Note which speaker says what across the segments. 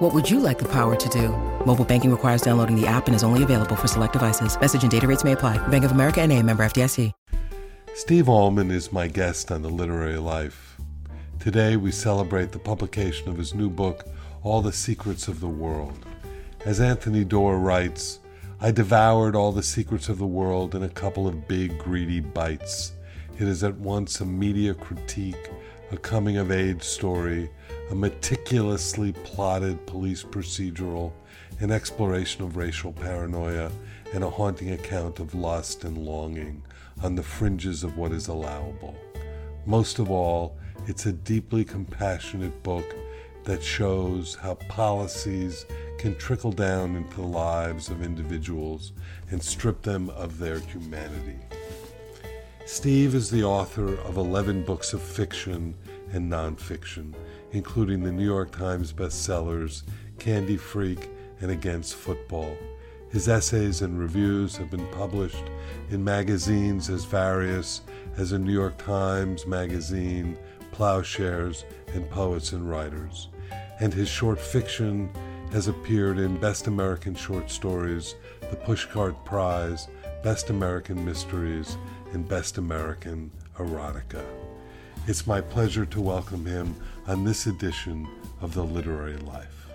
Speaker 1: What would you like the power to do? Mobile banking requires downloading the app and is only available for select devices. Message and data rates may apply. Bank of America and a member FDIC.
Speaker 2: Steve Almond is my guest on The Literary Life. Today we celebrate the publication of his new book, All the Secrets of the World. As Anthony Doerr writes, I devoured all the secrets of the world in a couple of big, greedy bites. It is at once a media critique, a coming of age story, a meticulously plotted police procedural, an exploration of racial paranoia, and a haunting account of lust and longing on the fringes of what is allowable. Most of all, it's a deeply compassionate book that shows how policies can trickle down into the lives of individuals and strip them of their humanity. Steve is the author of 11 books of fiction and nonfiction, including the New York Times bestsellers Candyfreak and Against Football. His essays and reviews have been published in magazines as various as the New York Times Magazine, Ploughshares, and Poets and Writers. And his short fiction has appeared in Best American Short Stories, the Pushcart Prize, Best American Mysteries, and Best American Erotica. It's my pleasure to welcome him on this edition of The Literary Life.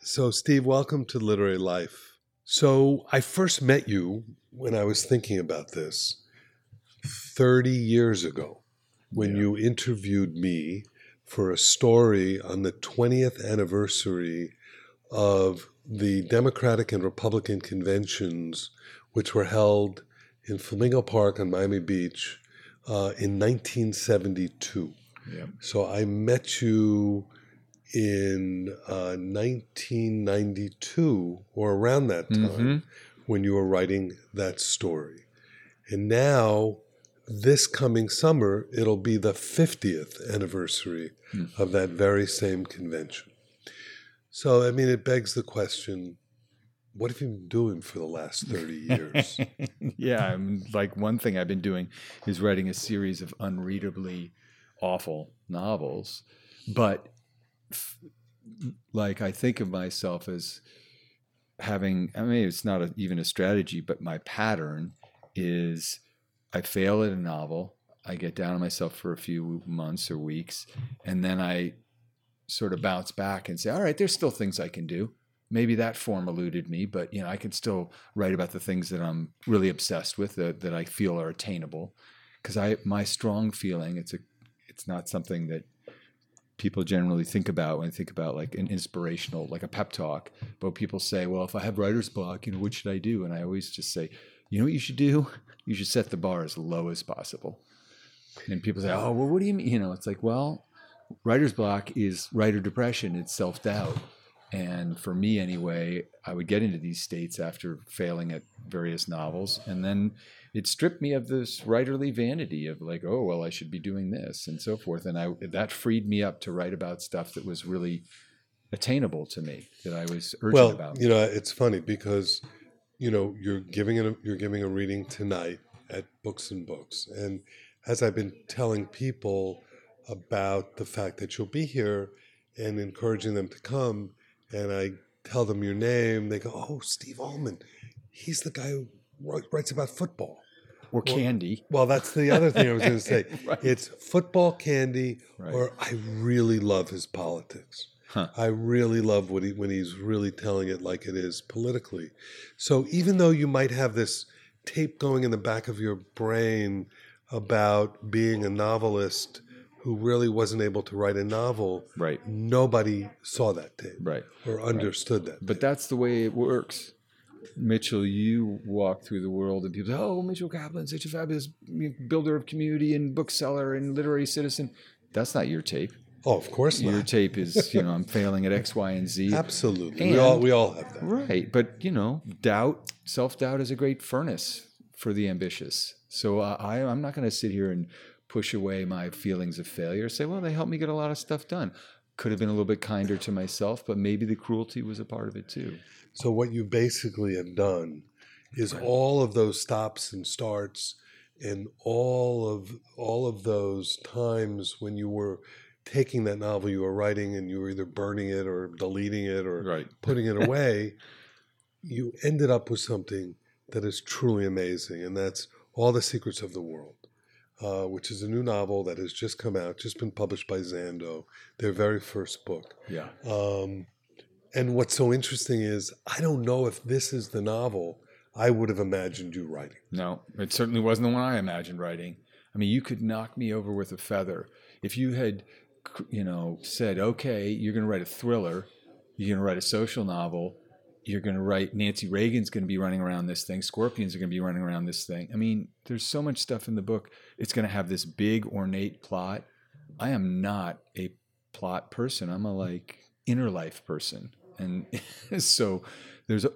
Speaker 2: So, Steve, welcome to Literary Life. So, I first met you when I was thinking about this 30 years ago when
Speaker 3: Yeah.
Speaker 2: you interviewed me for a story on the 20th anniversary of the Democratic and Republican conventions, which were held in Flamingo Park on Miami Beach uh, in 1972.
Speaker 3: Yeah.
Speaker 2: So I met you in uh, 1992 or around that time
Speaker 3: Mhm.
Speaker 2: when you were writing that story. And now, this coming summer, it'll be the 50th anniversary
Speaker 3: Hmm.
Speaker 2: of that very same convention. So, I mean, it begs the question what have you been doing for the last 30 years?
Speaker 3: yeah, I mean, like one thing I've been doing is writing a series of unreadably awful novels, but f- like I think of myself as having I mean it's not a, even a strategy, but my pattern is I fail at a novel, I get down on myself for a few months or weeks, and then I sort of bounce back and say, all right, there's still things I can do. Maybe that form eluded me, but you know, I can still write about the things that I'm really obsessed with that, that I feel are attainable. Because I my strong feeling, it's a it's not something that people generally think about when they think about like an inspirational, like a pep talk. But people say, well, if I have writer's block, you know, what should I do? And I always just say, you know what you should do? You should set the bar as low as possible. And people say, oh, well, what do you mean? You know, it's like, well, writer's block is writer depression, it's self doubt. And for me, anyway, I would get into these states after failing at various novels. And then it stripped me of this writerly vanity of like, oh, well, I should be doing this and so forth. And I, that freed me up to write about stuff that was really attainable to me, that I was urgent
Speaker 2: well,
Speaker 3: about.
Speaker 2: you know, it's funny because you know you're giving a you're giving a reading tonight at Books and Books, and as I've been telling people about the fact that you'll be here and encouraging them to come, and I tell them your name, they go, "Oh, Steve Almond, he's the guy who writes about football."
Speaker 3: or candy.
Speaker 2: Well, that's the other thing I was going to say.
Speaker 3: Right.
Speaker 2: It's football candy,
Speaker 3: Right.
Speaker 2: or I really love his politics.
Speaker 3: Huh.
Speaker 2: I really love what he, when he's really telling it like it is politically. So even though you might have this tape going in the back of your brain about being a novelist who really wasn't able to write a novel,
Speaker 3: Right.
Speaker 2: nobody saw that tape
Speaker 3: Right.
Speaker 2: or understood that.
Speaker 3: But that's the way it works. Mitchell, you walk through the world and people say, oh, Mitchell Kaplan, such a fabulous builder of community and bookseller and literary citizen. That's not your tape.
Speaker 2: Oh, of course not.
Speaker 3: Your
Speaker 2: not.
Speaker 3: tape is, you know, I'm failing at X, Y, and Z.
Speaker 2: Absolutely. we all we all have that.
Speaker 3: Right. But, you know, doubt, self doubt is a great furnace for the ambitious. So uh, I, I'm not going to sit here and push away my feelings of failure. Say, well, they helped me get a lot of stuff done. Could have been a little bit kinder to myself, but maybe the cruelty was a part of it too.
Speaker 2: So what you basically have done is all of those stops and starts and all of all of those times when you were taking that novel you were writing and you were either burning it or deleting it or
Speaker 3: Right.
Speaker 2: putting it away, you ended up with something that is truly amazing, and that's All the Secrets of the World, uh, which is a new novel that has just come out, just been published by Zando, their very first book.
Speaker 3: Yeah.
Speaker 2: Um, and what's so interesting is I don't know if this is the novel I would have imagined you writing.
Speaker 3: No, it certainly wasn't the one I imagined writing. I mean, you could knock me over with a feather. If you had, you know, said, okay, you're going to write a thriller, you're going to write a social novel, you're going to write Nancy Reagan's going to be running around this thing, Scorpions are going to be running around this thing. I mean, there's so much stuff in the book. It's going to have this big, ornate plot. I am not a plot person. I'm a like inner life person. And so there's a,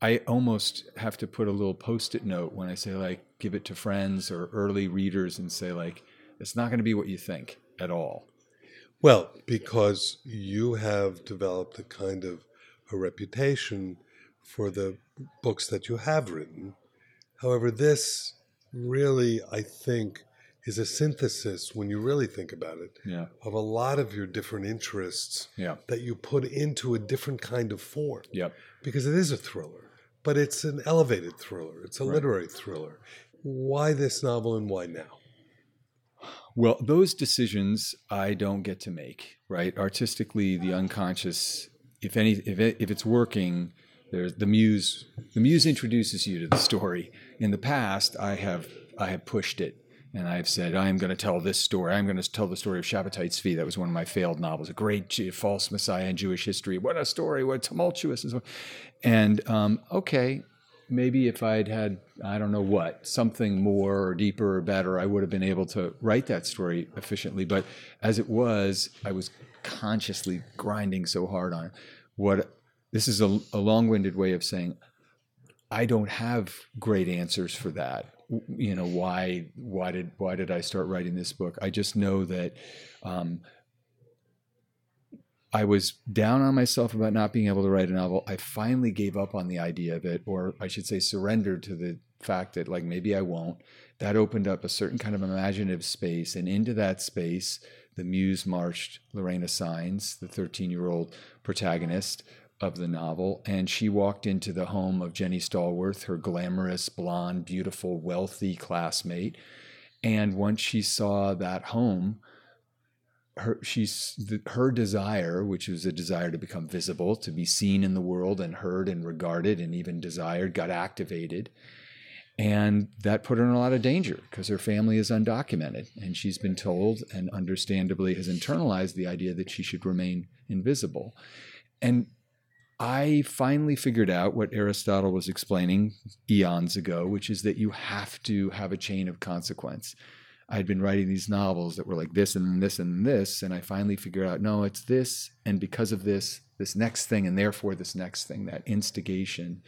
Speaker 3: I almost have to put a little post-it note when I say like give it to friends or early readers and say like it's not going to be what you think at all.
Speaker 2: Well, because you have developed a kind of a reputation for the books that you have written. However, this really, I think, is a synthesis, when you really think about it,
Speaker 3: Yeah.
Speaker 2: of a lot of your different interests
Speaker 3: Yeah.
Speaker 2: that you put into a different kind of form.
Speaker 3: Yep.
Speaker 2: Because it is a thriller, but it's an elevated thriller, it's a literary thriller. Why this novel and why now?
Speaker 3: Well, those decisions I don't get to make, right? Artistically, the unconscious, if any, if it, if it's working, there's the muse. The muse introduces you to the story. In the past, I have I have pushed it, and I've said I am going to tell this story. I'm going to tell the story of Shabbatai Tzvi. That was one of my failed novels, a great false messiah in Jewish history. What a story! What tumultuous and so. And um, okay, maybe if I'd had, I don't know what, something more or deeper or better, I would have been able to write that story efficiently. But as it was, I was consciously grinding so hard on. What this is a, a long-winded way of saying I don't have great answers for that. You know why? Why did why did I start writing this book? I just know that um, I was down on myself about not being able to write a novel. I finally gave up on the idea of it, or I should say, surrendered to the fact that, like, maybe I won't. That opened up a certain kind of imaginative space. And into that space, the muse marched Lorena Saenz, the 13 year old protagonist of the novel. And she walked into the home of Jenny Stallworth, her glamorous, blonde, beautiful, wealthy classmate. And once she saw that home, her she's her desire, which was a desire to become visible, to be seen in the world and heard and regarded and even desired, got activated. And that put her in a lot of danger because her family is undocumented. And she's been told and understandably has internalized the idea that she should remain invisible. And I finally figured out what Aristotle was explaining eons ago, which is that you have to have a chain of consequence. I'd been writing these novels that were like this and this and this, and I finally figured out no, it's this, and because of this, this next thing, and therefore this next thing, that instigation.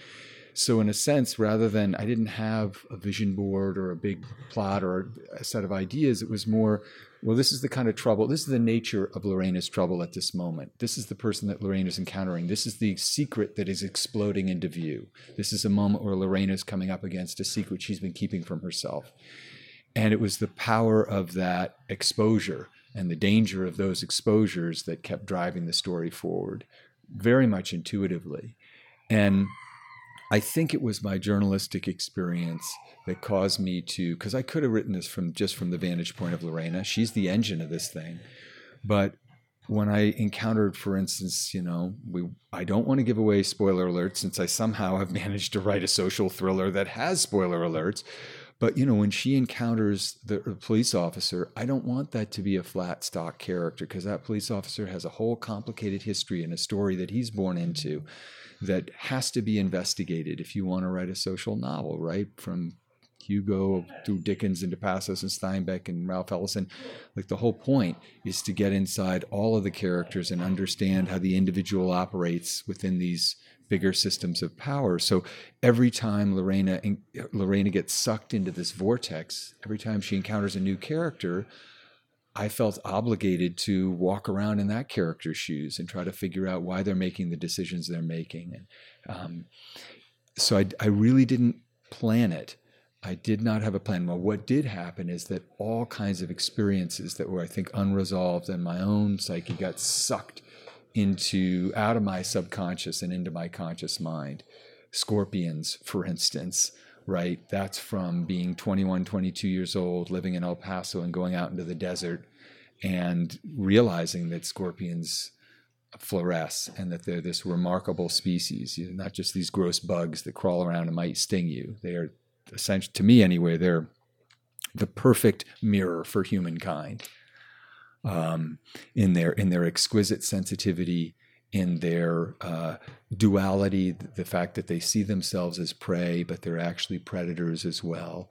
Speaker 3: So, in a sense, rather than I didn't have a vision board or a big plot or a set of ideas, it was more, well, this is the kind of trouble, this is the nature of Lorena's trouble at this moment. This is the person that Lorena's encountering. This is the secret that is exploding into view. This is a moment where Lorena's coming up against a secret she's been keeping from herself. And it was the power of that exposure and the danger of those exposures that kept driving the story forward very much intuitively. And I think it was my journalistic experience that caused me to, because I could have written this from just from the vantage point of Lorena. She's the engine of this thing. But when I encountered, for instance, you know, we I don't want to give away spoiler alerts since I somehow have managed to write a social thriller that has spoiler alerts. But you know, when she encounters the police officer, I don't want that to be a flat stock character because that police officer has a whole complicated history and a story that he's born into that has to be investigated if you want to write a social novel, right? From Hugo through Dickens and Passos and Steinbeck and Ralph Ellison. Like the whole point is to get inside all of the characters and understand how the individual operates within these bigger systems of power. So every time Lorena Lorena gets sucked into this vortex, every time she encounters a new character, I felt obligated to walk around in that character's shoes and try to figure out why they're making the decisions they're making. And um, so I, I really didn't plan it. I did not have a plan. Well, what did happen is that all kinds of experiences that were, I think, unresolved in my own psyche got sucked into out of my subconscious and into my conscious mind. Scorpions, for instance, right? That's from being 21, 22 years old, living in El Paso and going out into the desert and realizing that scorpions fluoresce and that they're this remarkable species, you know, not just these gross bugs that crawl around and might sting you. They are essentially, to me anyway, they're the perfect mirror for humankind um, in their in their exquisite sensitivity in their uh, duality, the fact that they see themselves as prey, but they're actually predators as well.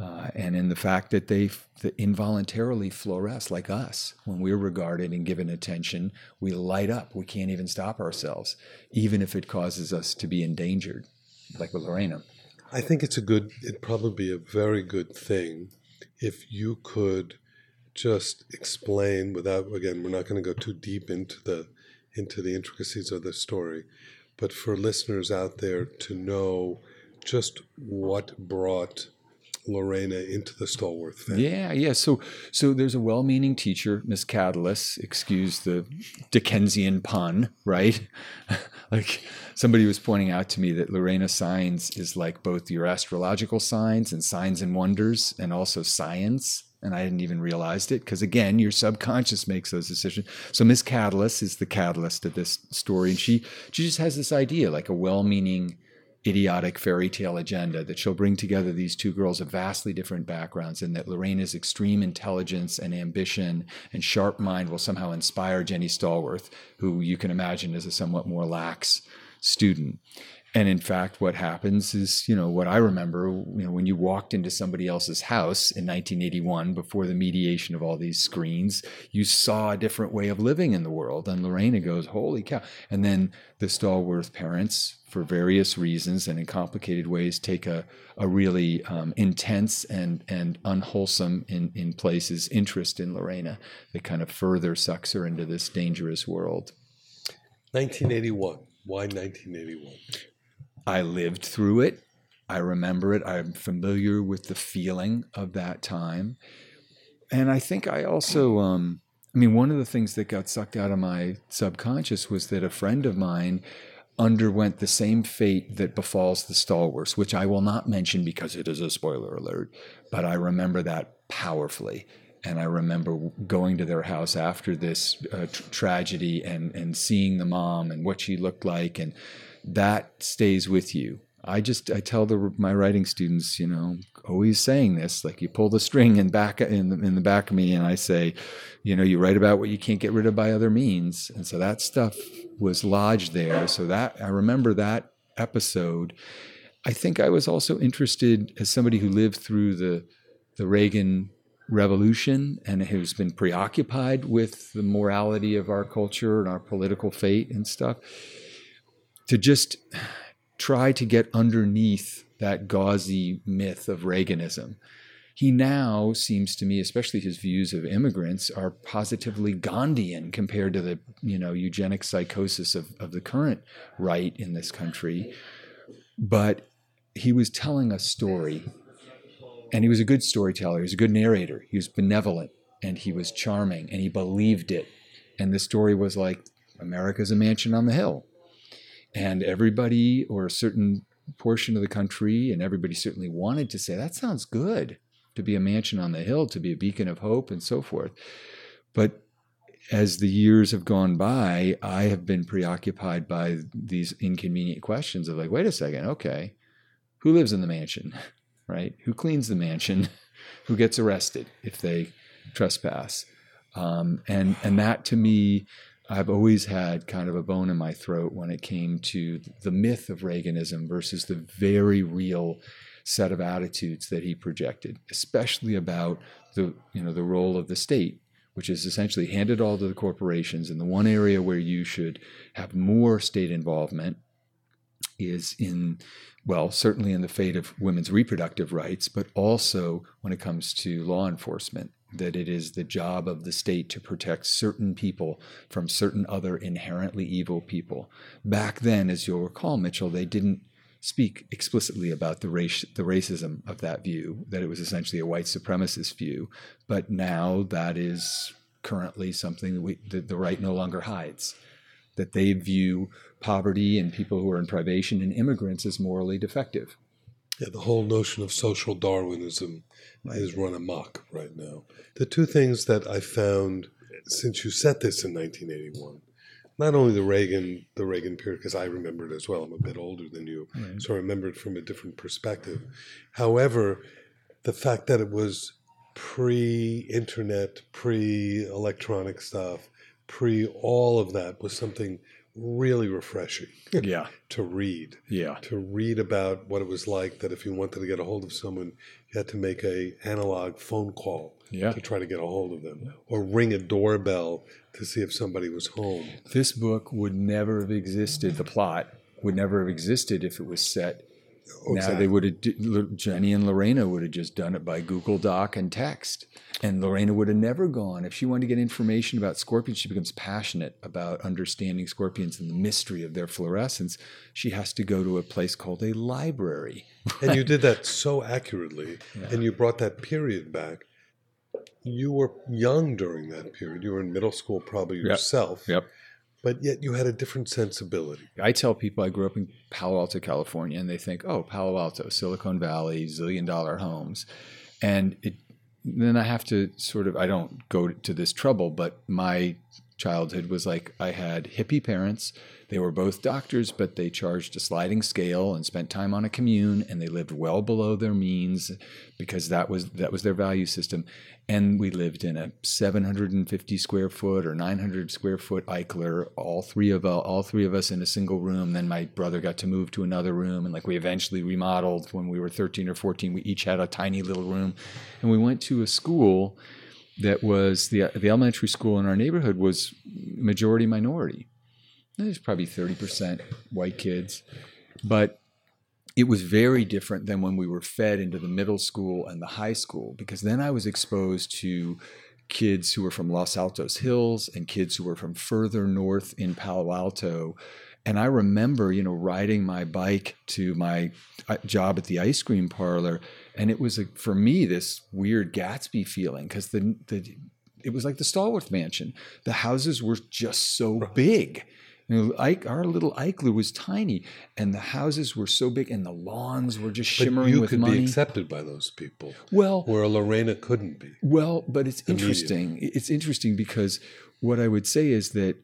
Speaker 3: Uh, and in the fact that they f- involuntarily fluoresce like us. When we're regarded and given attention, we light up. We can't even stop ourselves, even if it causes us to be endangered, like with Lorena.
Speaker 2: I think it's a good, it'd probably be a very good thing if you could just explain without, again, we're not going to go too deep into the into the intricacies of the story, but for listeners out there to know just what brought Lorena into the Stallworth family.
Speaker 3: Yeah, yeah. So, so there's a well-meaning teacher, Miss Catalyst. Excuse the Dickensian pun, right? like somebody was pointing out to me that Lorena Saenz is like both your astrological signs and signs and wonders, and also science and I hadn't even realized it because again, your subconscious makes those decisions. So Miss Catalyst is the catalyst of this story, and she she just has this idea, like a well-meaning, idiotic fairy tale agenda that she'll bring together these two girls of vastly different backgrounds, and that Lorena's extreme intelligence and ambition and sharp mind will somehow inspire Jenny Stallworth, who you can imagine is a somewhat more lax student. And in fact, what happens is, you know, what I remember, you know, when you walked into somebody else's house in 1981 before the mediation of all these screens, you saw a different way of living in the world. And Lorena goes, holy cow. And then the Stallworth parents, for various reasons and in complicated ways, take a, a really um, intense and, and unwholesome in, in places interest in Lorena that kind of further sucks her into this dangerous world.
Speaker 2: 1981. Why 1981?
Speaker 3: I lived through it. I remember it. I'm familiar with the feeling of that time. And I think I also, um, I mean, one of the things that got sucked out of my subconscious was that a friend of mine underwent the same fate that befalls the Stallworths, which I will not mention because it is a spoiler alert, but I remember that powerfully. And I remember going to their house after this uh, tr- tragedy and, and seeing the mom and what she looked like. And that stays with you. I just I tell the my writing students, you know, always saying this, like you pull the string in back in the, in the back of me, and I say, you know, you write about what you can't get rid of by other means, and so that stuff was lodged there. So that I remember that episode. I think I was also interested as somebody who lived through the the Reagan revolution and who's been preoccupied with the morality of our culture and our political fate and stuff to just try to get underneath that gauzy myth of Reaganism. He now seems to me, especially his views of immigrants, are positively Gandhian compared to the you know eugenic psychosis of, of the current right in this country. But he was telling a story, and he was a good storyteller. He was a good narrator. He was benevolent, and he was charming, and he believed it. And the story was like America's a mansion on the hill and everybody, or a certain portion of the country, and everybody certainly wanted to say, that sounds good to be a mansion on the hill, to be a beacon of hope, and so forth. But as the years have gone by, I have been preoccupied by these inconvenient questions of like, wait a second, okay, who lives in the mansion, right? Who cleans the mansion? who gets arrested if they trespass? Um, and and that to me I've always had kind of a bone in my throat when it came to the myth of Reaganism versus the very real set of attitudes that he projected, especially about the you know the role of the state, which is essentially handed all to the corporations. And the one area where you should have more state involvement is in well, certainly in the fate of women's reproductive rights, but also when it comes to law enforcement that it is the job of the state to protect certain people from certain other inherently evil people. Back then, as you'll recall, Mitchell, they didn't speak explicitly about the race, the racism of that view, that it was essentially a white supremacist view. But now that is currently something that, we, that the right no longer hides. That they view poverty and people who are in privation and immigrants as morally defective.
Speaker 2: Yeah, the whole notion of social Darwinism right. is run amok right now. The two things that I found since you set this in 1981, not only the Reagan the Reagan period, because I remember it as well. I'm a bit older than you, right. so I remember it from a different perspective. However, the fact that it was pre-internet, pre-electronic stuff, pre all of that was something really refreshing.
Speaker 3: Yeah.
Speaker 2: to read.
Speaker 3: Yeah.
Speaker 2: To read about what it was like that if you wanted to get a hold of someone, you had to make a analog phone call
Speaker 3: yeah.
Speaker 2: to try to get a hold of them or ring a doorbell to see if somebody was home.
Speaker 3: This book would never have existed, the plot would never have existed if it was set Oh, exactly. Now they would have Jenny and Lorena would have just done it by Google Doc and text, and Lorena would have never gone. If she wanted to get information about scorpions, she becomes passionate about understanding scorpions and the mystery of their fluorescence. She has to go to a place called a library.
Speaker 2: and you did that so accurately, yeah. and you brought that period back. You were young during that period. You were in middle school, probably yourself.
Speaker 3: Yep. yep
Speaker 2: but yet you had a different sensibility.
Speaker 3: I tell people I grew up in Palo Alto, California, and they think, oh, Palo Alto, Silicon Valley, zillion dollar homes. And it, then I have to sort of, I don't go to this trouble, but my childhood was like I had hippie parents. They were both doctors, but they charged a sliding scale and spent time on a commune, and they lived well below their means because that was that was their value system. And we lived in a 750 square foot or 900 square foot Eichler, all three of all three of us in a single room. Then my brother got to move to another room, and like we eventually remodeled when we were 13 or 14. We each had a tiny little room, and we went to a school that was the the elementary school in our neighborhood was majority minority. There's probably 30% white kids, but it was very different than when we were fed into the middle school and the high school because then I was exposed to kids who were from Los Altos Hills and kids who were from further north in Palo Alto. And I remember, you know, riding my bike to my uh, job at the ice cream parlor and it was a, for me this weird Gatsby feeling because the the it was like the Stallworth Mansion. The houses were just so big. You know, Ike, our little Eichler was tiny, and the houses were so big, and the lawns were just shimmering
Speaker 2: you
Speaker 3: with
Speaker 2: could
Speaker 3: money.
Speaker 2: be accepted by those people.
Speaker 3: Well,
Speaker 2: where a Lorena couldn't be.
Speaker 3: Well, but it's interesting. It's interesting because what I would say is that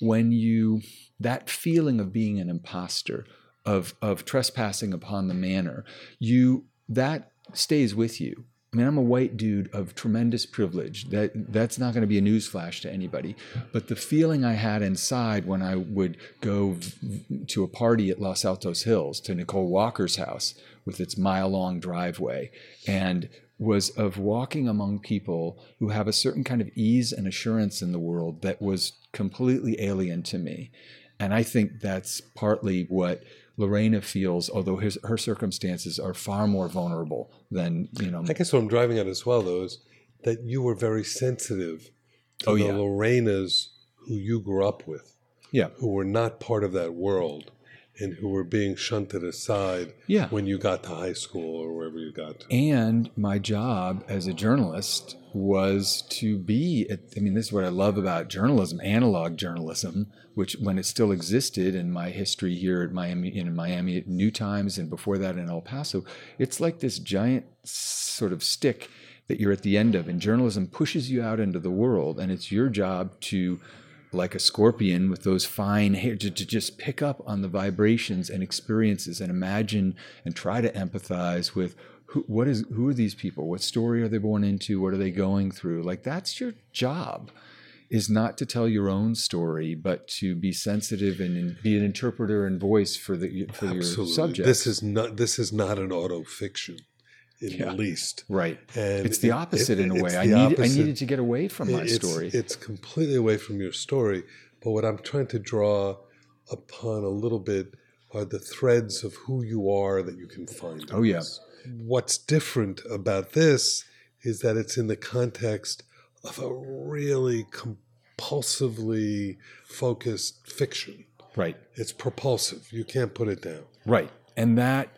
Speaker 3: when you that feeling of being an imposter, of of trespassing upon the manor, you that stays with you. I mean, I'm a white dude of tremendous privilege. That that's not going to be a newsflash to anybody. But the feeling I had inside when I would go v- to a party at Los Altos Hills to Nicole Walker's house with its mile-long driveway, and was of walking among people who have a certain kind of ease and assurance in the world that was completely alien to me. And I think that's partly what Lorena feels, although his, her circumstances are far more vulnerable than you know.
Speaker 2: I guess what I'm driving at as well, though, is that you were very sensitive to
Speaker 3: oh,
Speaker 2: the
Speaker 3: yeah.
Speaker 2: Lorenas who you grew up with,
Speaker 3: yeah,
Speaker 2: who were not part of that world, and who were being shunted aside,
Speaker 3: yeah.
Speaker 2: when you got to high school or wherever you got to.
Speaker 3: And my job as a journalist was to be I mean, this is what I love about journalism, analog journalism, which when it still existed in my history here at Miami, in Miami at New Times, and before that in El Paso, it's like this giant sort of stick that you're at the end of. And journalism pushes you out into the world, and it's your job to like a scorpion with those fine hair to, to, just pick up on the vibrations and experiences and imagine and try to empathize with who, what is who are these people what story are they born into what are they going through like that's your job is not to tell your own story, but to be sensitive and be an interpreter and voice for the for Absolutely. your subject.
Speaker 2: This is not this is not an auto fiction in yeah. the least.
Speaker 3: Right. And it's the opposite it, it, in a way. I need I needed to get away from my
Speaker 2: it's,
Speaker 3: story.
Speaker 2: It's completely away from your story. But what I'm trying to draw upon a little bit are the threads of who you are that you can find.
Speaker 3: Oh yeah.
Speaker 2: What's different about this is that it's in the context of a really compulsively focused fiction.
Speaker 3: Right.
Speaker 2: It's propulsive. You can't put it down.
Speaker 3: Right. And that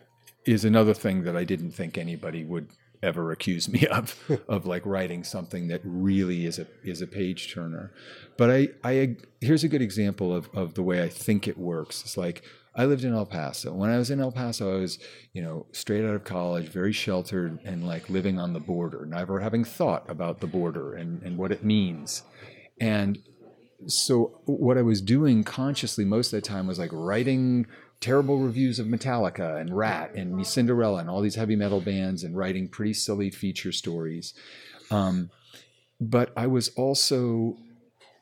Speaker 3: is another thing that I didn't think anybody would ever accuse me of of like writing something that really is a is a page turner. But I I here's a good example of of the way I think it works. It's like I lived in El Paso. When I was in El Paso, I was, you know, straight out of college, very sheltered and like living on the border, never having thought about the border and, and what it means. And so what I was doing consciously most of the time was like writing terrible reviews of Metallica and Ratt and Cinderella and all these heavy metal bands and writing pretty silly feature stories. Um, but I was also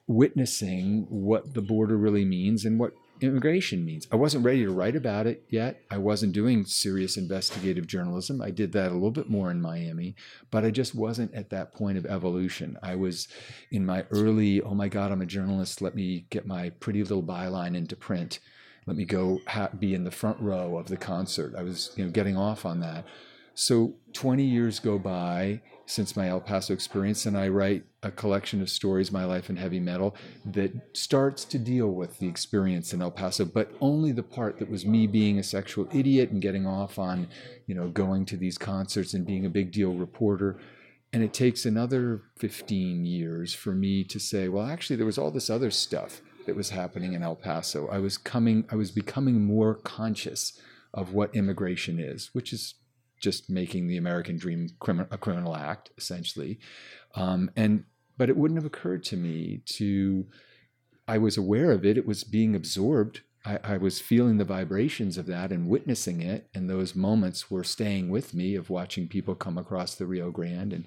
Speaker 3: witnessing what the border really means and what immigration means. I wasn't ready to write about it yet. I wasn't doing serious investigative journalism. I did that a little bit more in Miami, but I just wasn't at that point of evolution. I was in my early, oh my God, I'm a journalist. Let me get my pretty little byline into print let me go ha- be in the front row of the concert. I was, you know, getting off on that. So 20 years go by since my El Paso experience, and I write a collection of stories, My Life in Heavy Metal, that starts to deal with the experience in El Paso, but only the part that was me being a sexual idiot and getting off on, you know, going to these concerts and being a big deal reporter. And it takes another 15 years for me to say, well, actually, there was all this other stuff that was happening in El Paso. I was coming, I was becoming more conscious of what immigration is, which is just making the American dream a criminal act, essentially. Um, and but it wouldn't have occurred to me to. I was aware of it. It was being absorbed. I, I was feeling the vibrations of that and witnessing it. And those moments were staying with me of watching people come across the Rio Grande and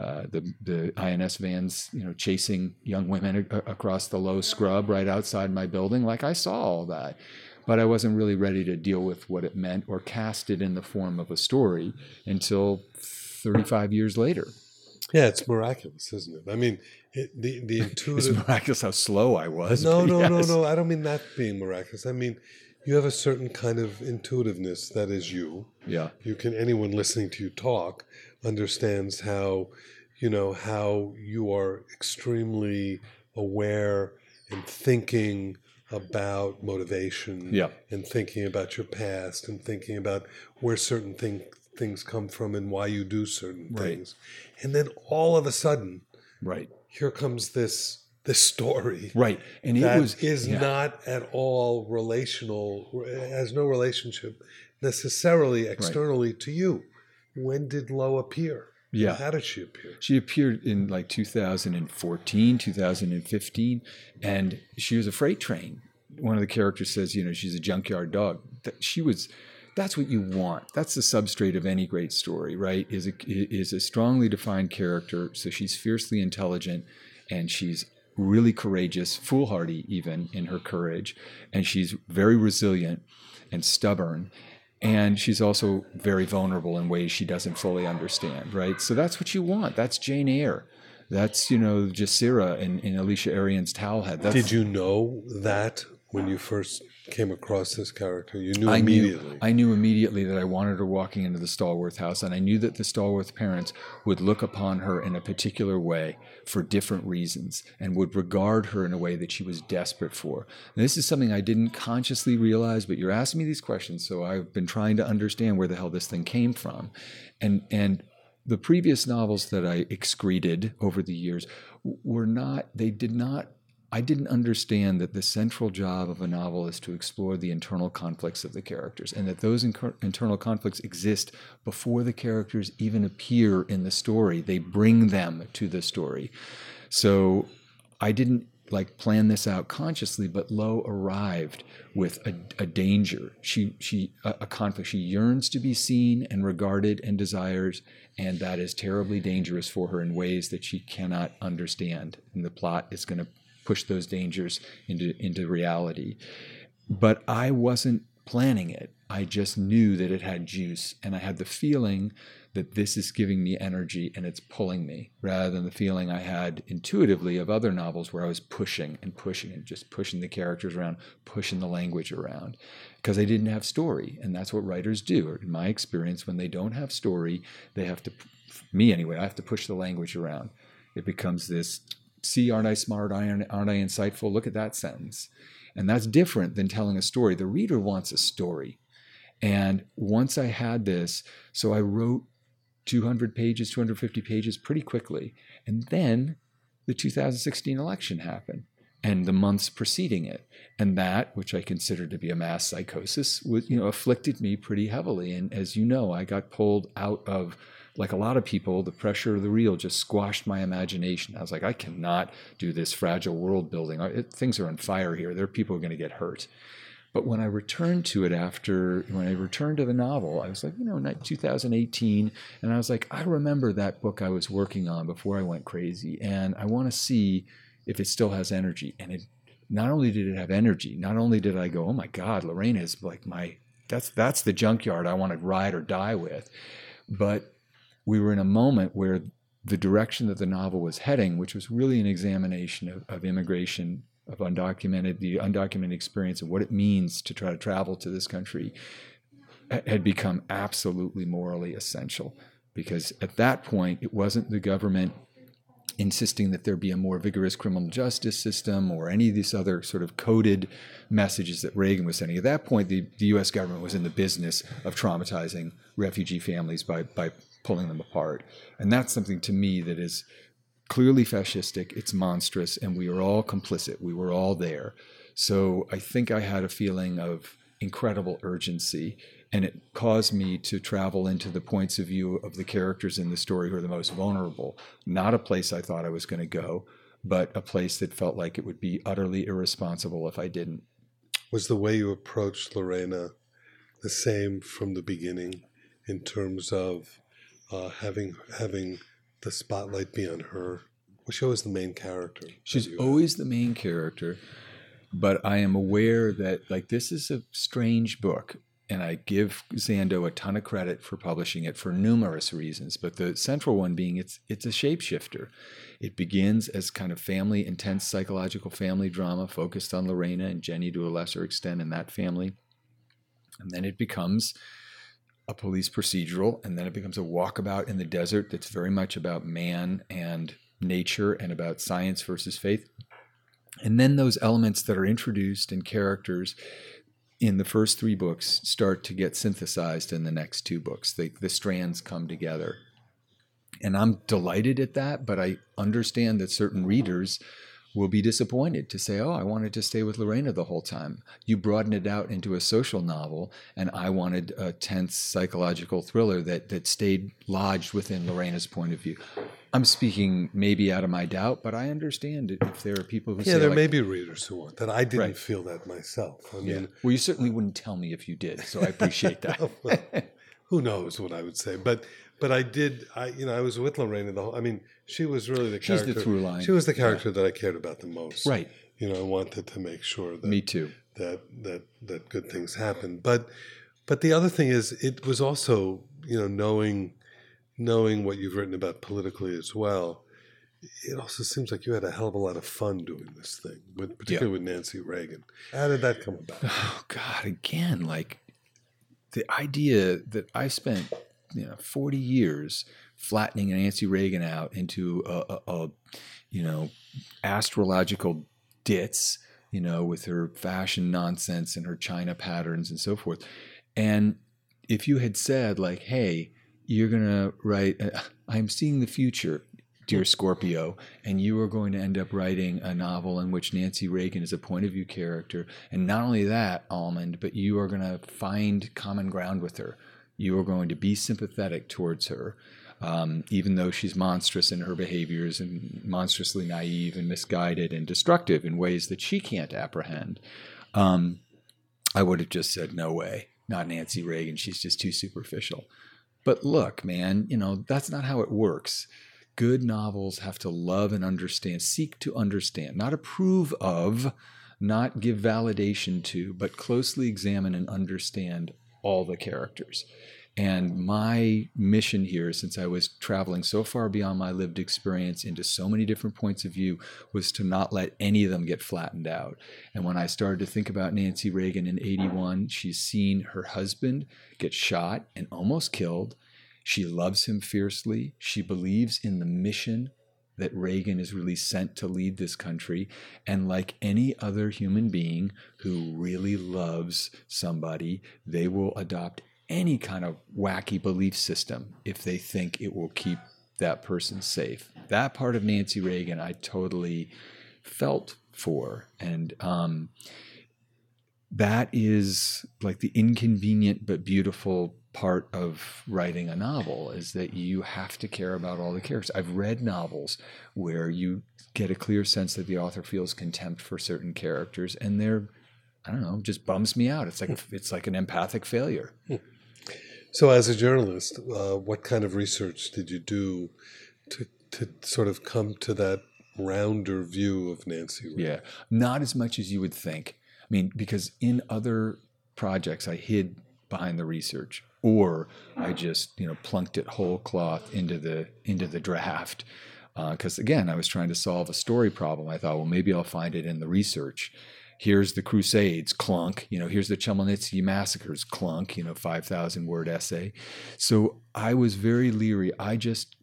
Speaker 3: uh, the the INS vans, you know, chasing young women a- across the low scrub right outside my building. Like I saw all that, but I wasn't really ready to deal with what it meant or cast it in the form of a story until 35 years later.
Speaker 2: Yeah, it's miraculous, isn't it? I mean, it, the the intuitive.
Speaker 3: it's miraculous how slow I was.
Speaker 2: No, no, yes. no, no. I don't mean that being miraculous. I mean, you have a certain kind of intuitiveness that is you.
Speaker 3: Yeah.
Speaker 2: You can anyone listening to you talk understands how you know how you are extremely aware and thinking about motivation
Speaker 3: yeah.
Speaker 2: and thinking about your past and thinking about where certain thing, things come from and why you do certain right. things and then all of a sudden
Speaker 3: right
Speaker 2: here comes this this story
Speaker 3: right and it was
Speaker 2: is yeah. not at all relational has no relationship necessarily externally right. to you when did Lo appear?
Speaker 3: Yeah.
Speaker 2: How did she appear?
Speaker 3: She appeared in like 2014, 2015, and she was a freight train. One of the characters says, you know, she's a junkyard dog. She was, that's what you want. That's the substrate of any great story, right? Is a, is a strongly defined character. So she's fiercely intelligent and she's really courageous, foolhardy even in her courage, and she's very resilient and stubborn and she's also very vulnerable in ways she doesn't fully understand right? So that's what you want. That's jane eyre. That's you know Jasira in, in Alicia Erian's Towelhead. That's,
Speaker 2: Did you know that when you first came across this character? You knew I immediately.
Speaker 3: Knew, I knew immediately that I wanted her walking into the Stallworth house, and I knew that the Stallworth parents would look upon her in a particular way for different reasons and would regard her in a way that she was desperate for. And this is something I didn't consciously realize, but you're asking me these questions, so I've been trying to understand where the hell this thing came from. And and the previous novels that I excreted over the years were not, they did not I didn't understand that the central job of a novel is to explore the internal conflicts of the characters and that those internal conflicts exist before the characters even appear in the story. They bring them to the story. So I didn't like plan this out consciously, but Lo arrived with a, a danger. She she a, a, conflict. She yearns to be seen and regarded and desires, and that is terribly dangerous for her in ways that she cannot understand. And the plot is going to push those dangers into into reality. But I wasn't planning it. I just knew that it had juice, and I had the feeling that this is giving me energy and it's pulling me rather than the feeling I had intuitively of other novels where I was pushing and pushing and just pushing the characters around, pushing the language around because I didn't have story. And that's what writers do. In my experience, when they don't have story, they have to, me anyway, I have to push the language around. It becomes this see, aren't I smart? Aren't I insightful? Look at that sentence. And that's different than telling a story. The reader wants a story. And once I had this, so I wrote 200 pages, 250 pages pretty quickly. And then the 2016 election happened and the months preceding it. And that, which I consider to be a mass psychosis, was, you know, afflicted me pretty heavily. And as you know, I got pulled out of, like a lot of people, the pressure of the real just squashed my imagination. I was like, I cannot do this fragile world building. It, things are on fire here. There are people who are going to get hurt. But when I returned to it after, when I returned to the novel, I was like, you know, 2018, and I was like, I remember that book I was working on before I went crazy, and I want to see if it still has energy. And it not only did it have energy, not only did I go, oh my God, Lorena is like my that's that's the junkyard I want to ride or die with, but we were in a moment where the direction that the novel was heading, which was really an examination of, of immigration of undocumented, the undocumented experience of what it means to try to travel to this country had become absolutely morally essential. Because at that point, it wasn't the government insisting that there be a more vigorous criminal justice system or any of these other sort of coded messages that Reagan was sending. At that point, the, the US government was in the business of traumatizing refugee families by, by pulling them apart. And that's something to me that is clearly fascistic, it's monstrous, and we are all complicit. We were all there. So I think I had a feeling of incredible urgency, and it caused me to travel into the points of view of the characters in the story who are the most vulnerable. Not a place I thought I was going to go, but a place that felt like it would be utterly irresponsible if I didn't.
Speaker 2: Was the way you approached Lorena the same from the beginning in terms of uh, having having the spotlight be on her? Well, she was the main character.
Speaker 3: She's always the main character, but I am aware that like this is a strange book, and I give Zando a ton of credit for publishing it for numerous reasons. But the central one being it's it's a shapeshifter. It begins as kind of family, intense psychological family drama focused on Lorena and Jenny to a lesser extent in that family, and then it becomes a police procedural, and then it becomes a walkabout in the desert that's very much about man and nature and about science versus faith. And then those elements that are introduced in characters in the first three books start to get synthesized in the next two books. The, the strands come together. And I'm delighted at that, but I understand that certain readers will be disappointed to say, Oh, I wanted to stay with Lorena the whole time. You broaden it out into a social novel, and I wanted a tense psychological thriller that, that stayed lodged within Lorena's point of view. I'm speaking maybe out of my doubt, but I understand if there are people who say yeah,
Speaker 2: there
Speaker 3: like,
Speaker 2: may be readers who want that. I didn't
Speaker 3: Right.
Speaker 2: feel that myself. I
Speaker 3: yeah.
Speaker 2: mean,
Speaker 3: Well, you certainly wouldn't tell me if you did, so I appreciate that.
Speaker 2: well, who knows what I would say, but but I did. I you know I was with Lorena the whole. I mean, she was really the
Speaker 3: She's the
Speaker 2: character.
Speaker 3: through line.
Speaker 2: She was the character that I cared about the most.
Speaker 3: right.
Speaker 2: You know, I wanted to make sure that
Speaker 3: Me too.
Speaker 2: that that that good things happen. But but the other thing is, it was also you know knowing knowing what you've written about politically as well. It also seems like you had a hell of a lot of fun doing this thing, with, particularly with Nancy Reagan. How did that come about?
Speaker 3: Oh God, again, like the idea that I spent, you know, 40 years flattening Nancy Reagan out into a, a, a you know, astrological ditz, you know, with her fashion nonsense and her China patterns and so forth. And if you had said like, "Hey, you're gonna write, uh, I'm seeing the future." Dear Scorpio, and you are going to end up writing a novel in which Nancy Reagan is a point of view character. And not only that, Almond, but you are going to find common ground with her. You are going to be sympathetic towards her. Um, even though she's monstrous in her behaviors and monstrously naive and misguided and destructive in ways that she can't apprehend, um, I would have just said, no way, not Nancy Reagan. She's just too superficial. But look, man, you know, that's not how it works. Good novels have to love and understand, seek to understand, not approve of, not give validation to, but closely examine and understand all the characters. And my mission here, since I was traveling so far beyond my lived experience into so many different points of view, was to not let any of them get flattened out. And when I started to think about Nancy Reagan in 81, she's seen her husband get shot and almost killed. She loves him fiercely. She believes in the mission that Reagan is really sent to lead this country. And like any other human being who really loves somebody, they will adopt any kind of wacky belief system if they think it will keep that person safe. That part of Nancy Reagan, I totally felt for. And um, that is like the inconvenient but beautiful part of writing a novel is that you have to care about all the characters. I've read novels where you get a clear sense that the author feels contempt for certain characters and they're I don't know, just bums me out. It's like it's like an empathic failure.
Speaker 2: So, as a journalist, uh, what kind of research did you do to to sort of come to that rounder view of Nancy? Reagan?
Speaker 3: Yeah, not as much as you would think. I mean, because in other projects, I hid behind the research, or I just you know plunked it whole cloth into the into the draft. Because uh, again, I was trying to solve a story problem. I thought, well, maybe I'll find it in the research here's the Crusades, clunk. You know, here's the Chmelnytsky massacres, clunk. You know, five thousand word essay. So I was very leery. I just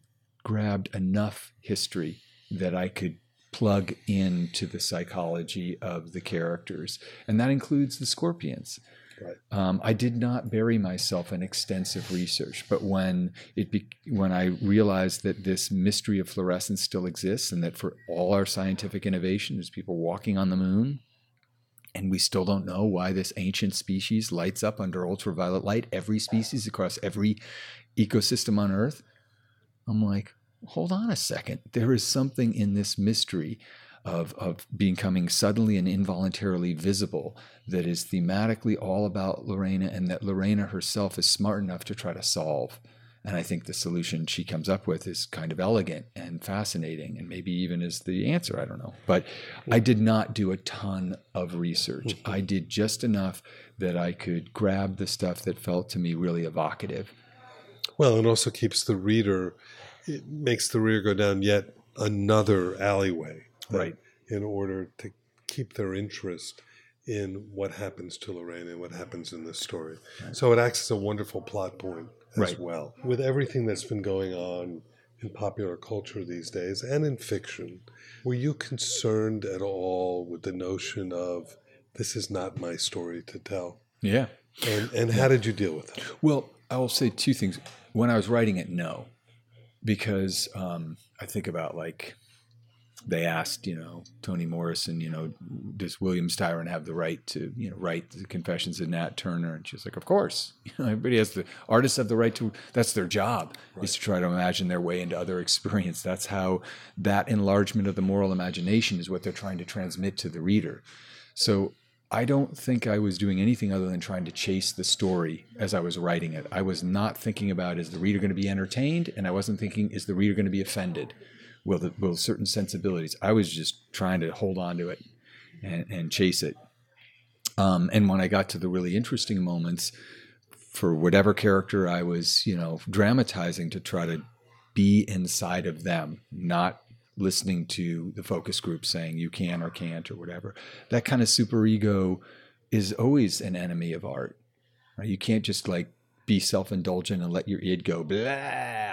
Speaker 3: grabbed enough history that I could plug into the psychology of the characters, and that includes the Scorpions. Right. Um, I did not bury myself in extensive research, but when it be, when I realized that this mystery of fluorescence still exists, and that for all our scientific innovation, there's people walking on the moon, and we still don't know why this ancient species lights up under ultraviolet light, every species across every ecosystem on Earth. I'm like, hold on a second. There is something in this mystery of, of becoming suddenly and involuntarily visible that is thematically all about Lorena and that Lorena herself is smart enough to try to solve. And I think the solution she comes up with is kind of elegant and fascinating, and maybe even is the answer. I don't know. But I did not do a ton of research. Mm-hmm. I did just enough that I could grab the stuff that felt to me really evocative.
Speaker 2: Well, it also keeps the reader, it makes the reader go down yet another alleyway.
Speaker 3: Right.
Speaker 2: In order to keep their interest in what happens to Lorraine and what happens in this story. Right. So it acts as a wonderful plot point as right. well. With everything that's been going on in popular culture these days and in fiction, were you concerned at all with the notion of this is not my story to tell?
Speaker 3: Yeah.
Speaker 2: And and how did you deal with it?
Speaker 3: Well, I will say two things. When I was writing it, no, because um, I think about like they asked, you know, Toni Morrison, you know, does William Styron have the right to, you know, write the Confessions of Nat Turner? And she's like, of course. You know, everybody has the artists have the right to. That's their job right. is to try to imagine their way into other experience. That's how that enlargement of the moral imagination is what they're trying to transmit to the reader. So I don't think I was doing anything other than trying to chase the story as I was writing it. I was not thinking about is the reader going to be entertained, and I wasn't thinking is the reader going to be offended with, with certain sensibilities. I was just trying to hold on to it and, and chase it. Um, and when I got to the really interesting moments, for whatever character I was, you know, dramatizing to try to be inside of them, not listening to the focus group saying you can or can't or whatever. That kind of super ego is always an enemy of art. Right? You can't just like be self-indulgent and let your id go. Blah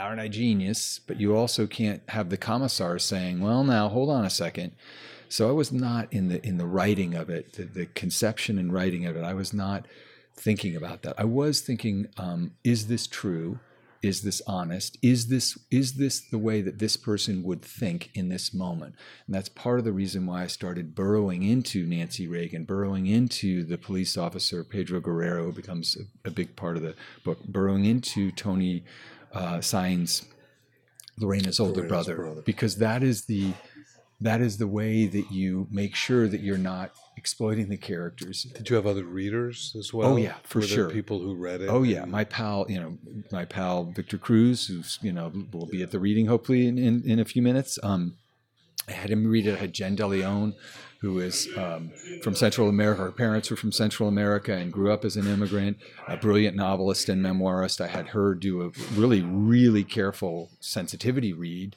Speaker 3: aren't i genius? But you also can't have the commissar saying well now hold on a second. So i was not in the in the writing of it the, the conception and writing of it. I was not thinking about that. I was thinking um, is this true is this honest? Is this is this the way that this person would think in this moment? And that's part of the reason why i started burrowing into nancy reagan burrowing into the police officer pedro guerrero who becomes a, a big part of the book burrowing into tony uh, Sign's Lorena's older
Speaker 2: Lorena's
Speaker 3: brother,
Speaker 2: brother.
Speaker 3: because that is the that is the way that you make sure that you're not exploiting the characters.
Speaker 2: Did you have other readers as well?
Speaker 3: Oh, yeah, for
Speaker 2: Were
Speaker 3: sure.
Speaker 2: people who read it.
Speaker 3: Oh yeah,
Speaker 2: and-
Speaker 3: my pal, you know, my pal Victor Cruz, who's you know will be at the reading hopefully in, in, in a few minutes. Um, I had him read it. I had Jen DeLeon, who is um, from Central America. Her parents were from Central America and grew up as an immigrant. A brilliant novelist and memoirist. I had her do a really, really careful sensitivity read,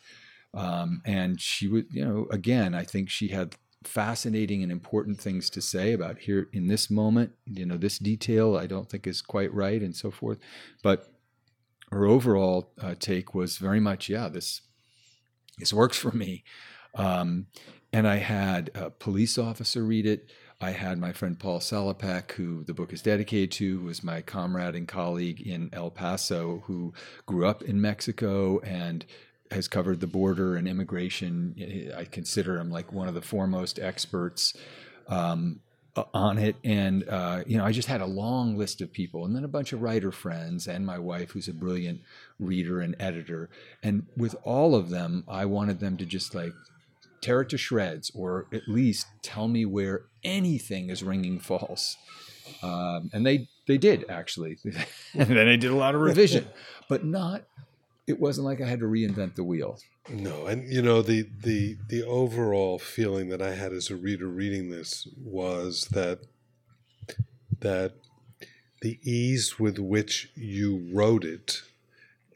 Speaker 3: um, and she would, you know, again, I think she had fascinating and important things to say about here in this moment. You know, this detail I don't think is quite right, and so forth. But her overall uh, take was very much, yeah, this this works for me. Um, and I had a police officer read it. I had my friend Paul Salopek, who the book is dedicated to, who was my comrade and colleague in El Paso, who grew up in Mexico and has covered the border and immigration. I consider him like one of the foremost experts um, on it. And, uh, you know, I just had a long list of people and then a bunch of writer friends and my wife, who's a brilliant reader and editor. And with all of them, I wanted them to just like tear it to shreds or at least tell me where anything is ringing false. Um, and they, they did actually. and then I did a lot of revision, but not, it wasn't like I had to reinvent the wheel.
Speaker 2: No, and you know the the the overall feeling that I had as a reader reading this was that that the ease with which you wrote it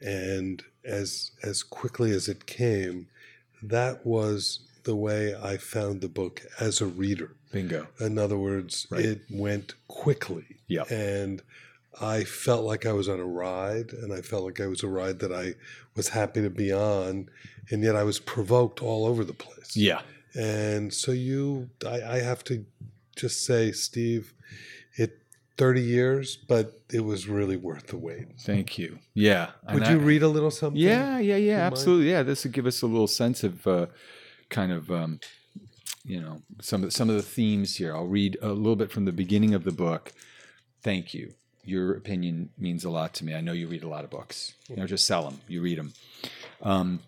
Speaker 2: and as as quickly as it came, that was the way I found the book as a reader.
Speaker 3: Bingo.
Speaker 2: In other words,
Speaker 3: Right.
Speaker 2: it went quickly.
Speaker 3: Yeah.
Speaker 2: And I felt like I was on a ride, and I felt like I was a ride that I was happy to be on, and yet I was provoked all over the place.
Speaker 3: Yeah.
Speaker 2: And so you, I, I have to just say, Steve, it 30 years, but it was really worth the wait.
Speaker 3: Thank you. Yeah.
Speaker 2: Would
Speaker 3: I-
Speaker 2: you read a little something?
Speaker 3: Yeah, yeah, yeah,
Speaker 2: mind?
Speaker 3: absolutely. Yeah, this would give us a little sense of uh, kind of um, you know some of some of the themes here. I'll read a little bit from the beginning of the book. Thank you. Your opinion means a lot to me. I know you read a lot of books. You know, just sell them. You read them. Um,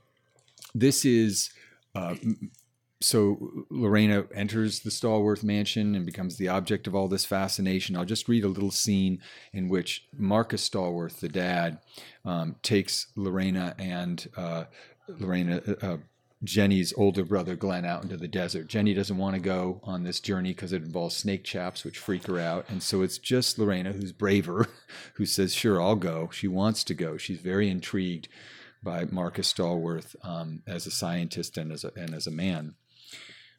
Speaker 3: this is uh, so Lorena enters the Stallworth mansion and becomes the object of all this fascination. I'll just read a little scene in which Marcus Stallworth, the dad, um, takes Lorena and uh, Lorena, uh, Jenny's older brother Glenn, out into the desert. Jenny doesn't want to go on this journey because it involves snake chaps, which freak her out. And so it's just Lorena, who's braver, who says, Sure, I'll go. She wants to go. She's very intrigued by Marcus Stallworth um, as a scientist and as a, and as a man.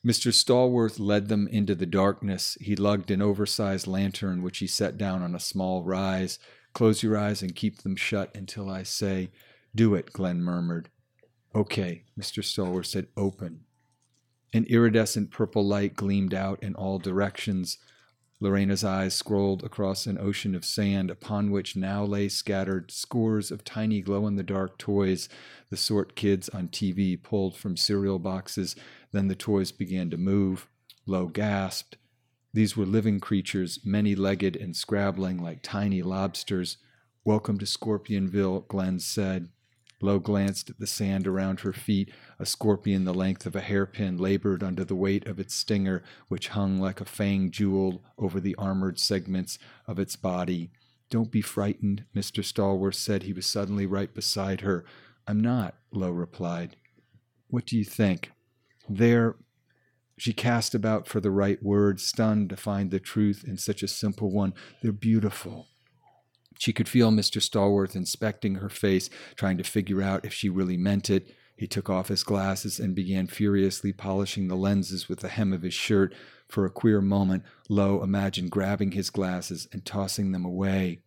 Speaker 3: Mr. Stallworth led them into the darkness. He lugged an oversized lantern, which he set down on a small rise. Close your eyes and keep them shut until I say, Do it, Glenn murmured. Okay, Mr. Stallworth said, Open. An iridescent purple light gleamed out in all directions. Lorena's eyes scrolled across an ocean of sand upon which now lay scattered scores of tiny glow in the dark toys, the sort kids on TV pulled from cereal boxes. Then the toys began to move. Lo gasped. These were living creatures, many legged and scrabbling like tiny lobsters. Welcome to Scorpionville, Glenn said. Lo glanced at the sand around her feet. A scorpion the length of a hairpin labored under the weight of its stinger, which hung like a fang jewel over the armored segments of its body. Don't be frightened, Mr. Stallworth said. He was suddenly right beside her. I'm not, Lo replied. What do you think? There. She cast about for the right word, stunned to find the truth in such a simple one. They're beautiful. She could feel Mr. Stallworth inspecting her face, trying to figure out if she really meant it. He took off his glasses and began furiously polishing the lenses with the hem of his shirt. For a queer moment, Lo imagined grabbing his glasses and tossing them away.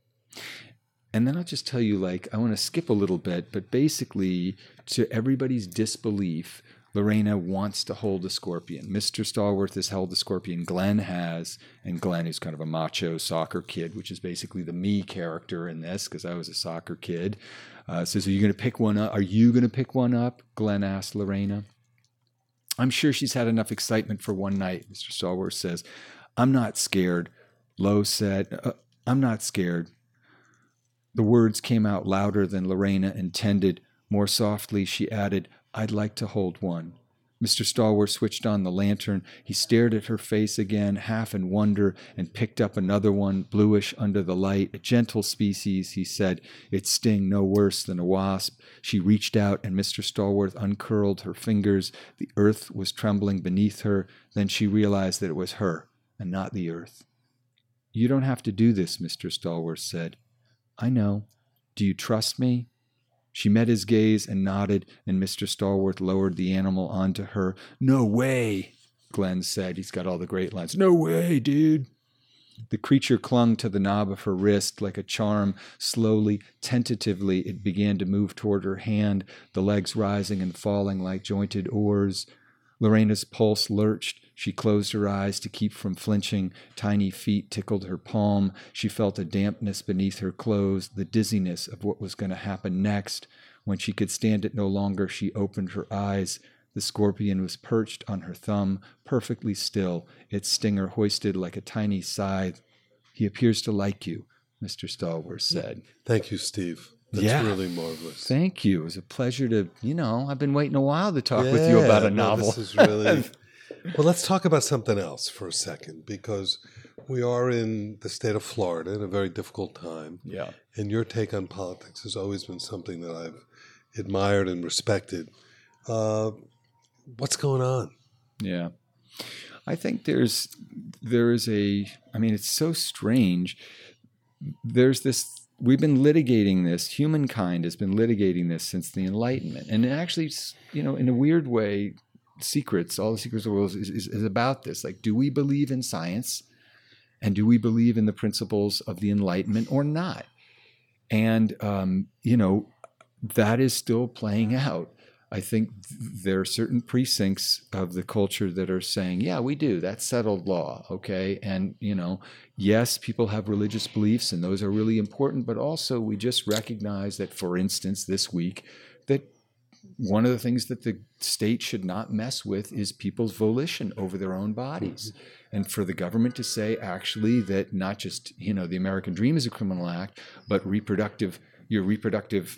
Speaker 3: And then I'll just tell you, like, I want to skip a little bit, but basically, to everybody's disbelief, Lorena wants to hold a scorpion. Mr. Stallworth has held the scorpion. Glenn has, and Glenn is kind of a macho soccer kid, which is basically the me character in this because I was a soccer kid. Uh, says, "Are you going to pick one up? Are you going to pick one up?" Glenn asked Lorena. I'm sure she's had enough excitement for one night. Mr. Stallworth says, "I'm not scared." Lo said, uh, "I'm not scared." The words came out louder than Lorena intended. More softly, she added, I'd like to hold one. Mr. Stallworth switched on the lantern. He stared at her face again, half in wonder, and picked up another one, bluish under the light. A gentle species, he said, its sting no worse than a wasp. She reached out, and Mr. Stallworth uncurled her fingers. The earth was trembling beneath her. Then she realized that it was her, and not the earth. You don't have to do this, Mr. Stallworth said. I know. Do you trust me? She met his gaze and nodded, and Mr. Stallworth lowered the animal onto her. No way, Glenn said. He's got all the great lines. No way, dude. The creature clung to the knob of her wrist like a charm. Slowly, tentatively, it began to move toward her hand, the legs rising and falling like jointed oars. Lorena's pulse lurched. She closed her eyes to keep from flinching. Tiny feet tickled her palm. She felt a dampness beneath her clothes, the dizziness of what was going to happen next. When she could stand it no longer, she opened her eyes. The scorpion was perched on her thumb, perfectly still, its stinger hoisted like a tiny scythe. He appears to like you, Mr. Stallworth said.
Speaker 2: Thank you, Steve. That's
Speaker 3: Yeah.
Speaker 2: really marvelous.
Speaker 3: Thank you. It was a pleasure to, you know, I've been waiting a while to talk with you about a
Speaker 2: Yeah, no,
Speaker 3: novel.
Speaker 2: This is really. well, let's talk about something else for a second because we are in the state of Florida in a very difficult time,
Speaker 3: yeah.
Speaker 2: and your take on politics has always been something that I've admired and respected. Uh, what's going on?
Speaker 3: Yeah. I think there's there is a I mean it's so strange. There's this we've been litigating this humankind has been litigating this since the enlightenment and it actually you know in a weird way secrets all the secrets of the world is, is, is about this like do we believe in science and do we believe in the principles of the enlightenment or not and um, you know that is still playing out I think th- there are certain precincts of the culture that are saying, yeah, we do. That's settled law. Okay. And, you know, yes, people have religious beliefs and those are really important, but also we just recognize that, for instance, this week, one of the things that the state should not mess with is people's volition over their own bodies. And for the government to say actually that not just, you know, the American dream is a criminal act, but reproductive your reproductive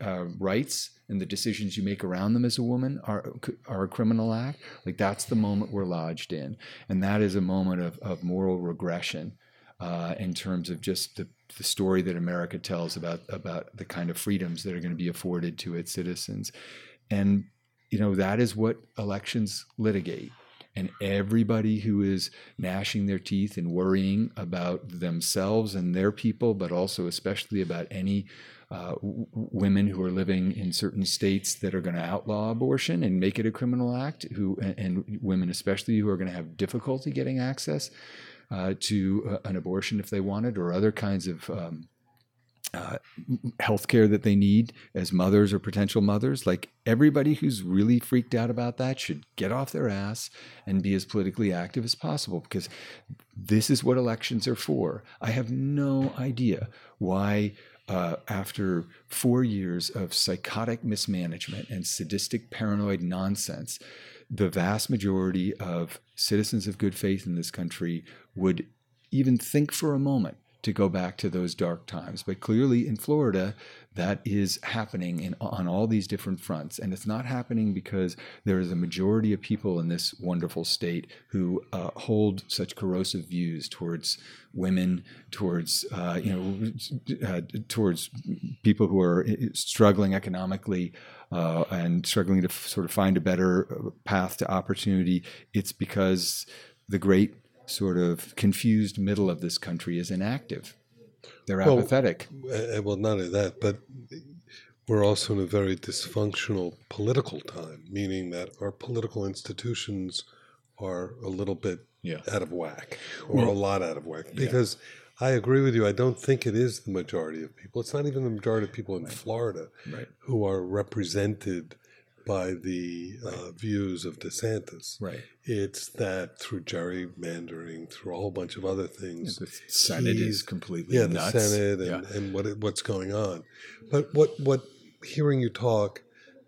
Speaker 3: uh, rights and the decisions you make around them as a woman are are a criminal act. Like that's the moment we're lodged in, and that is a moment of, of moral regression uh, in terms of just the, the story that America tells about about the kind of freedoms that are going to be afforded to its citizens, and you know that is what elections litigate. And everybody who is gnashing their teeth and worrying about themselves and their people, but also especially about any uh, w- women who are living in certain states that are going to outlaw abortion and make it a criminal act, who and, and women especially who are going to have difficulty getting access uh, to uh, an abortion if they wanted, or other kinds of um, uh, health care that they need as mothers or potential mothers. Like everybody who's really freaked out about that should get off their ass and be as politically active as possible because this is what elections are for. I have no idea why. Uh, after four years of psychotic mismanagement and sadistic paranoid nonsense, the vast majority of citizens of good faith in this country would even think for a moment to go back to those dark times. But clearly in Florida, that is happening in, on all these different fronts. And it's not happening because there is a majority of people in this wonderful state who uh, hold such corrosive views towards women, towards, uh, you know, uh, towards people who are struggling economically. Uh, and struggling to f- sort of find a better uh, path to opportunity, it's because the great sort of confused middle of this country is inactive. They're
Speaker 2: Well,
Speaker 3: apathetic.
Speaker 2: Uh, well, not only that, but we're also in a very dysfunctional political time, meaning that our political institutions are a little bit
Speaker 3: Yeah.
Speaker 2: out of whack, or a lot out of whack. Because I agree with you. I don't think it is the majority of people. It's not even the majority of people in Florida
Speaker 3: Right.
Speaker 2: who are represented by the uh, views of DeSantis.
Speaker 3: Right.
Speaker 2: It's that through gerrymandering, through a whole bunch of other things,
Speaker 3: The Senate is completely
Speaker 2: yeah,
Speaker 3: nuts.
Speaker 2: the Senate and,
Speaker 3: Yeah.
Speaker 2: and what it- what's going on. But what what hearing you talk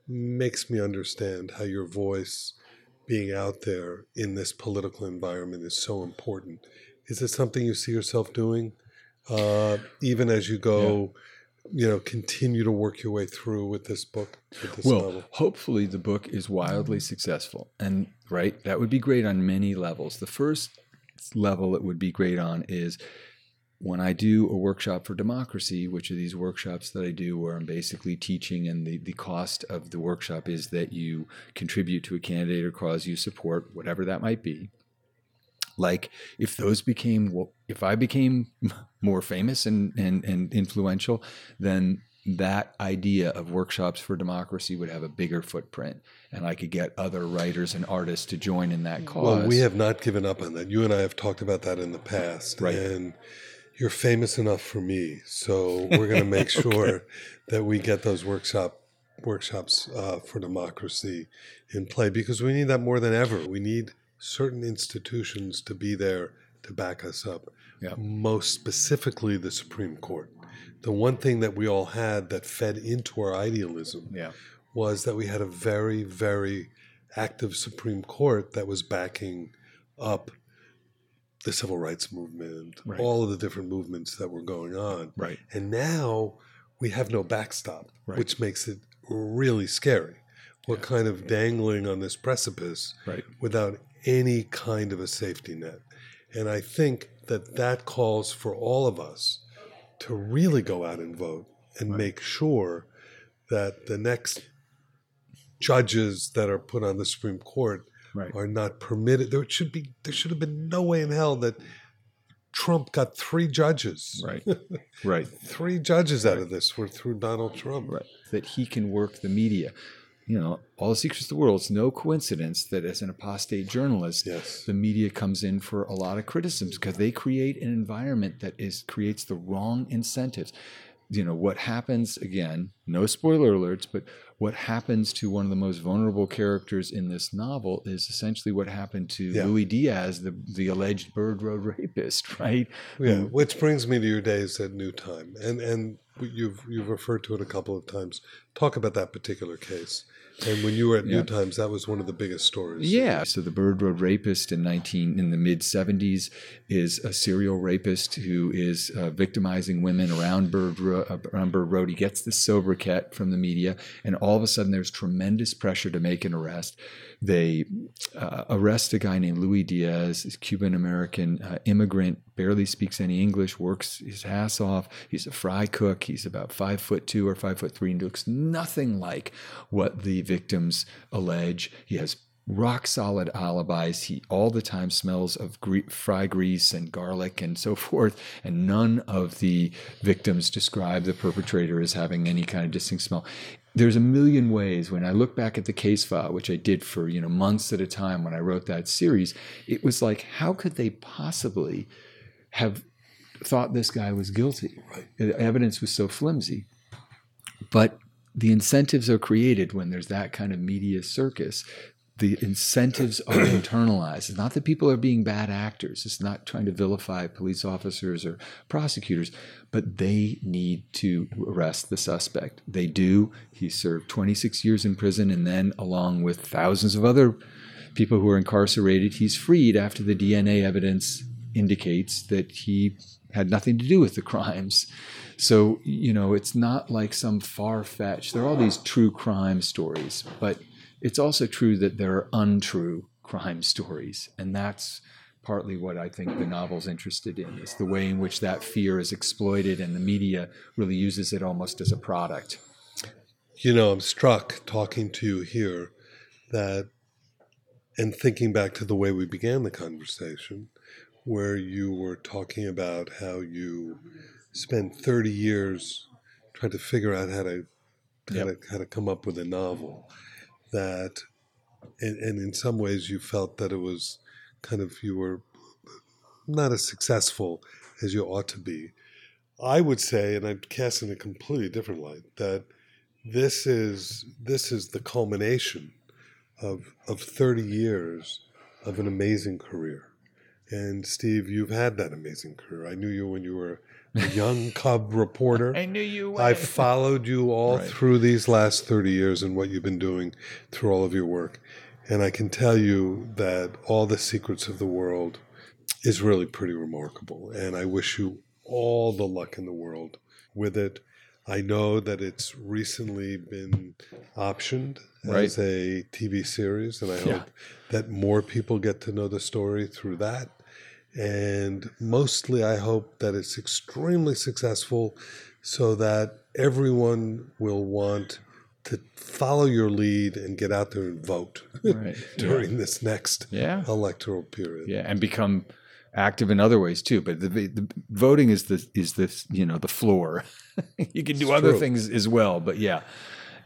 Speaker 2: makes me understand how your voice being out there in this political environment is so important. Is it something you see yourself doing, uh, even as you go you know continue to work your way through with this book with this
Speaker 3: well,
Speaker 2: novel?
Speaker 3: hopefully the book is wildly successful, and right, that would be great on many levels. The first level it would be great on is when I do a workshop for democracy, which are these workshops that I do where I'm basically teaching, and the, the cost of the workshop is that you contribute to a candidate or cause you support, whatever that might be. Like if those became, if I became more famous and, and, and influential, then that idea of workshops for democracy would have a bigger footprint and I could get other writers and artists to join in that cause.
Speaker 2: Well, we have not given up on that. You and I have talked about that in the past.
Speaker 3: Right.
Speaker 2: And you're famous enough for me. So we're going to make sure that we get those workshop workshops uh, for democracy in play because we need that more than ever. We need certain institutions to be there to back us up.
Speaker 3: Yeah.
Speaker 2: Most specifically, the Supreme Court. The one thing that we all had that fed into our idealism
Speaker 3: yeah.
Speaker 2: was that we had a very, very active Supreme Court that was backing up the civil rights movement,
Speaker 3: right.
Speaker 2: all of the different movements that were going on.
Speaker 3: Right.
Speaker 2: And now we have no backstop,
Speaker 3: right.
Speaker 2: which makes it really scary. We're
Speaker 3: yeah.
Speaker 2: kind of dangling on this precipice
Speaker 3: right.
Speaker 2: without any kind of a safety net. And I think that that calls for all of us to really go out and vote and
Speaker 3: right.
Speaker 2: make sure that the next judges that are put on the Supreme Court
Speaker 3: right.
Speaker 2: are not permitted. There should be there should have been no way in hell that Trump got three judges.
Speaker 3: Right. Right.
Speaker 2: three judges out of this were through Donald Trump.
Speaker 3: Right. That he can work the media. You know, all the secrets of the world. It's no coincidence that as an apostate journalist,
Speaker 2: yes.
Speaker 3: the media comes in for a lot of criticisms because they create an environment that is creates the wrong incentives you know what happens again no spoiler alerts but what happens to one of the most vulnerable characters in this novel is essentially what happened to
Speaker 2: Yeah.
Speaker 3: Louis Diaz the the alleged Bird Road rapist right
Speaker 2: Yeah, which brings me to your days at New Time, and and you've you've referred to it a couple of times. Talk about that particular case, and when you were at
Speaker 3: Yeah.
Speaker 2: New Times, that was one of the biggest stories.
Speaker 3: Yeah. So the Bird Road rapist in 19 in the mid 70s is a serial rapist who is uh, victimizing women around Bird Ro- uh, around Bird Road. He gets the sobriquet from the media, and all of a sudden there's tremendous pressure to make an arrest. They uh, arrest a guy named Louis Diaz, Cuban American uh, immigrant, barely speaks any English, works his ass off. He's a fry cook. He's about five foot two or five foot three and looks nothing like what the victims allege. He has rock solid alibis. He all the time smells of gre- fry grease and garlic and so forth. And none of the victims describe the perpetrator as having any kind of distinct smell. There's a million ways when I look back at the case file, which I did for you know months at a time when I wrote that series. It was like, how could they possibly have thought this guy was guilty? The evidence was so flimsy. But the incentives are created when there's that kind of media circus. The incentives are internalized. It's not that people are being bad actors. It's not trying to vilify police officers or prosecutors, but they need to arrest the suspect. They do. He served 26 years in prison, and then, along with thousands of other people who are incarcerated, he's freed after the DNA evidence indicates that he had nothing to do with the crimes. So, you know, it's not like some far fetched, there are all these true crime stories, but it's also true that there are untrue crime stories. And that's partly what I think the novel's interested in is the way in which that fear is exploited and the media really uses it almost as a product.
Speaker 2: You know, I'm struck talking to you here that, and thinking back to the way we began the conversation, where you were talking about how you spent 30 years trying to figure out how to how,
Speaker 3: Yep.
Speaker 2: to, how to come up with a novel that and, and in some ways you felt that it was kind of you were not as successful as you ought to be. I would say and i'd cast in a completely different light that this is this is the culmination of of 30 years of an amazing career. And steve you've had that amazing career. I knew you when you were a young cub reporter I
Speaker 3: knew you
Speaker 2: I followed you all
Speaker 3: Right.
Speaker 2: through these last 30 years and what you've been doing through all of your work. And I can tell you that all the secrets of the world is really pretty remarkable. And I wish you all the luck in the world with it. I know that it's recently been optioned
Speaker 3: Right.
Speaker 2: as a TV series, and I
Speaker 3: Yeah.
Speaker 2: hope that more people get to know the story through that. And mostly, I hope that it's extremely successful so that everyone will want to follow your lead and get out there and vote
Speaker 3: Right.
Speaker 2: during this next
Speaker 3: Yeah.
Speaker 2: electoral period.
Speaker 3: Yeah, and become active in other ways too. But the, the voting is the is this you know the floor. you can do
Speaker 2: It's
Speaker 3: other
Speaker 2: true.
Speaker 3: things as well. But yeah,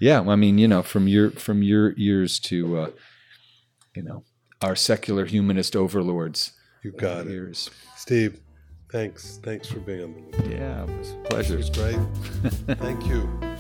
Speaker 3: yeah. I mean, you know, from your from your ears to uh, you know our secular humanist overlords.
Speaker 2: You got it.
Speaker 3: ears.
Speaker 2: Steve, thanks. Thanks for being on the
Speaker 3: Yeah, it was a pleasure.
Speaker 2: It was great. Thank you.